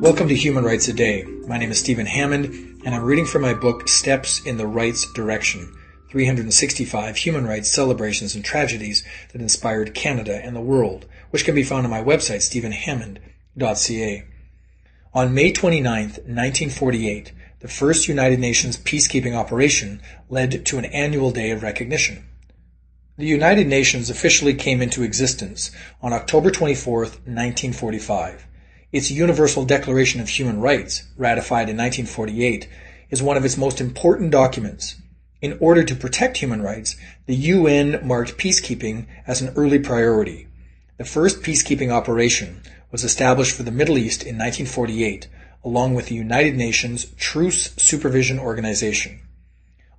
Welcome to Human Rights a Day. My name is Stephen Hammond, and I'm reading from my book Steps in the Rights Direction 365 Human Rights Celebrations and Tragedies that Inspired Canada and the World, which can be found on my website, stephenhammond.ca. On May 29, 1948, the first United Nations peacekeeping operation led to an annual day of recognition. The United Nations officially came into existence on October 24, 1945. Its Universal Declaration of Human Rights, ratified in 1948, is one of its most important documents. In order to protect human rights, the UN marked peacekeeping as an early priority. The first peacekeeping operation was established for the Middle East in 1948, along with the United Nations Truce Supervision Organization.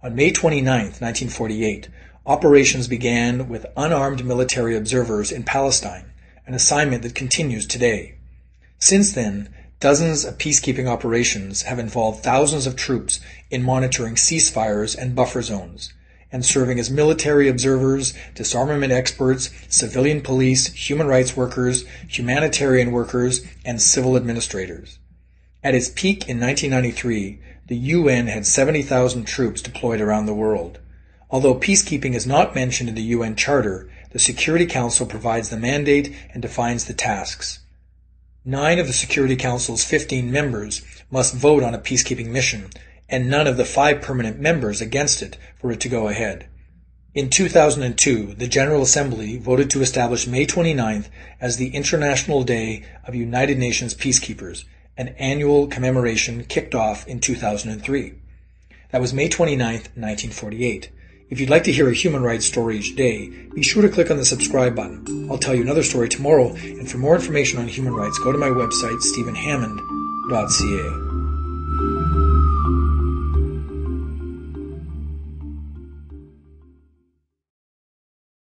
On May 29, 1948, operations began with unarmed military observers in Palestine, an assignment that continues today. Since then, dozens of peacekeeping operations have involved thousands of troops in monitoring ceasefires and buffer zones, and serving as military observers, disarmament experts, civilian police, human rights workers, humanitarian workers, and civil administrators. At its peak in 1993, the UN had 70,000 troops deployed around the world. Although peacekeeping is not mentioned in the UN Charter, the Security Council provides the mandate and defines the tasks. Nine of the Security Council's 15 members must vote on a peacekeeping mission, and none of the five permanent members against it for it to go ahead. In 2002, the General Assembly voted to establish May 29th as the International Day of United Nations Peacekeepers, an annual commemoration kicked off in 2003. That was May 29th, 1948. If you'd like to hear a human rights story each day, be sure to click on the subscribe button. I'll tell you another story tomorrow, and for more information on human rights, go to my website, stephenhammond.ca.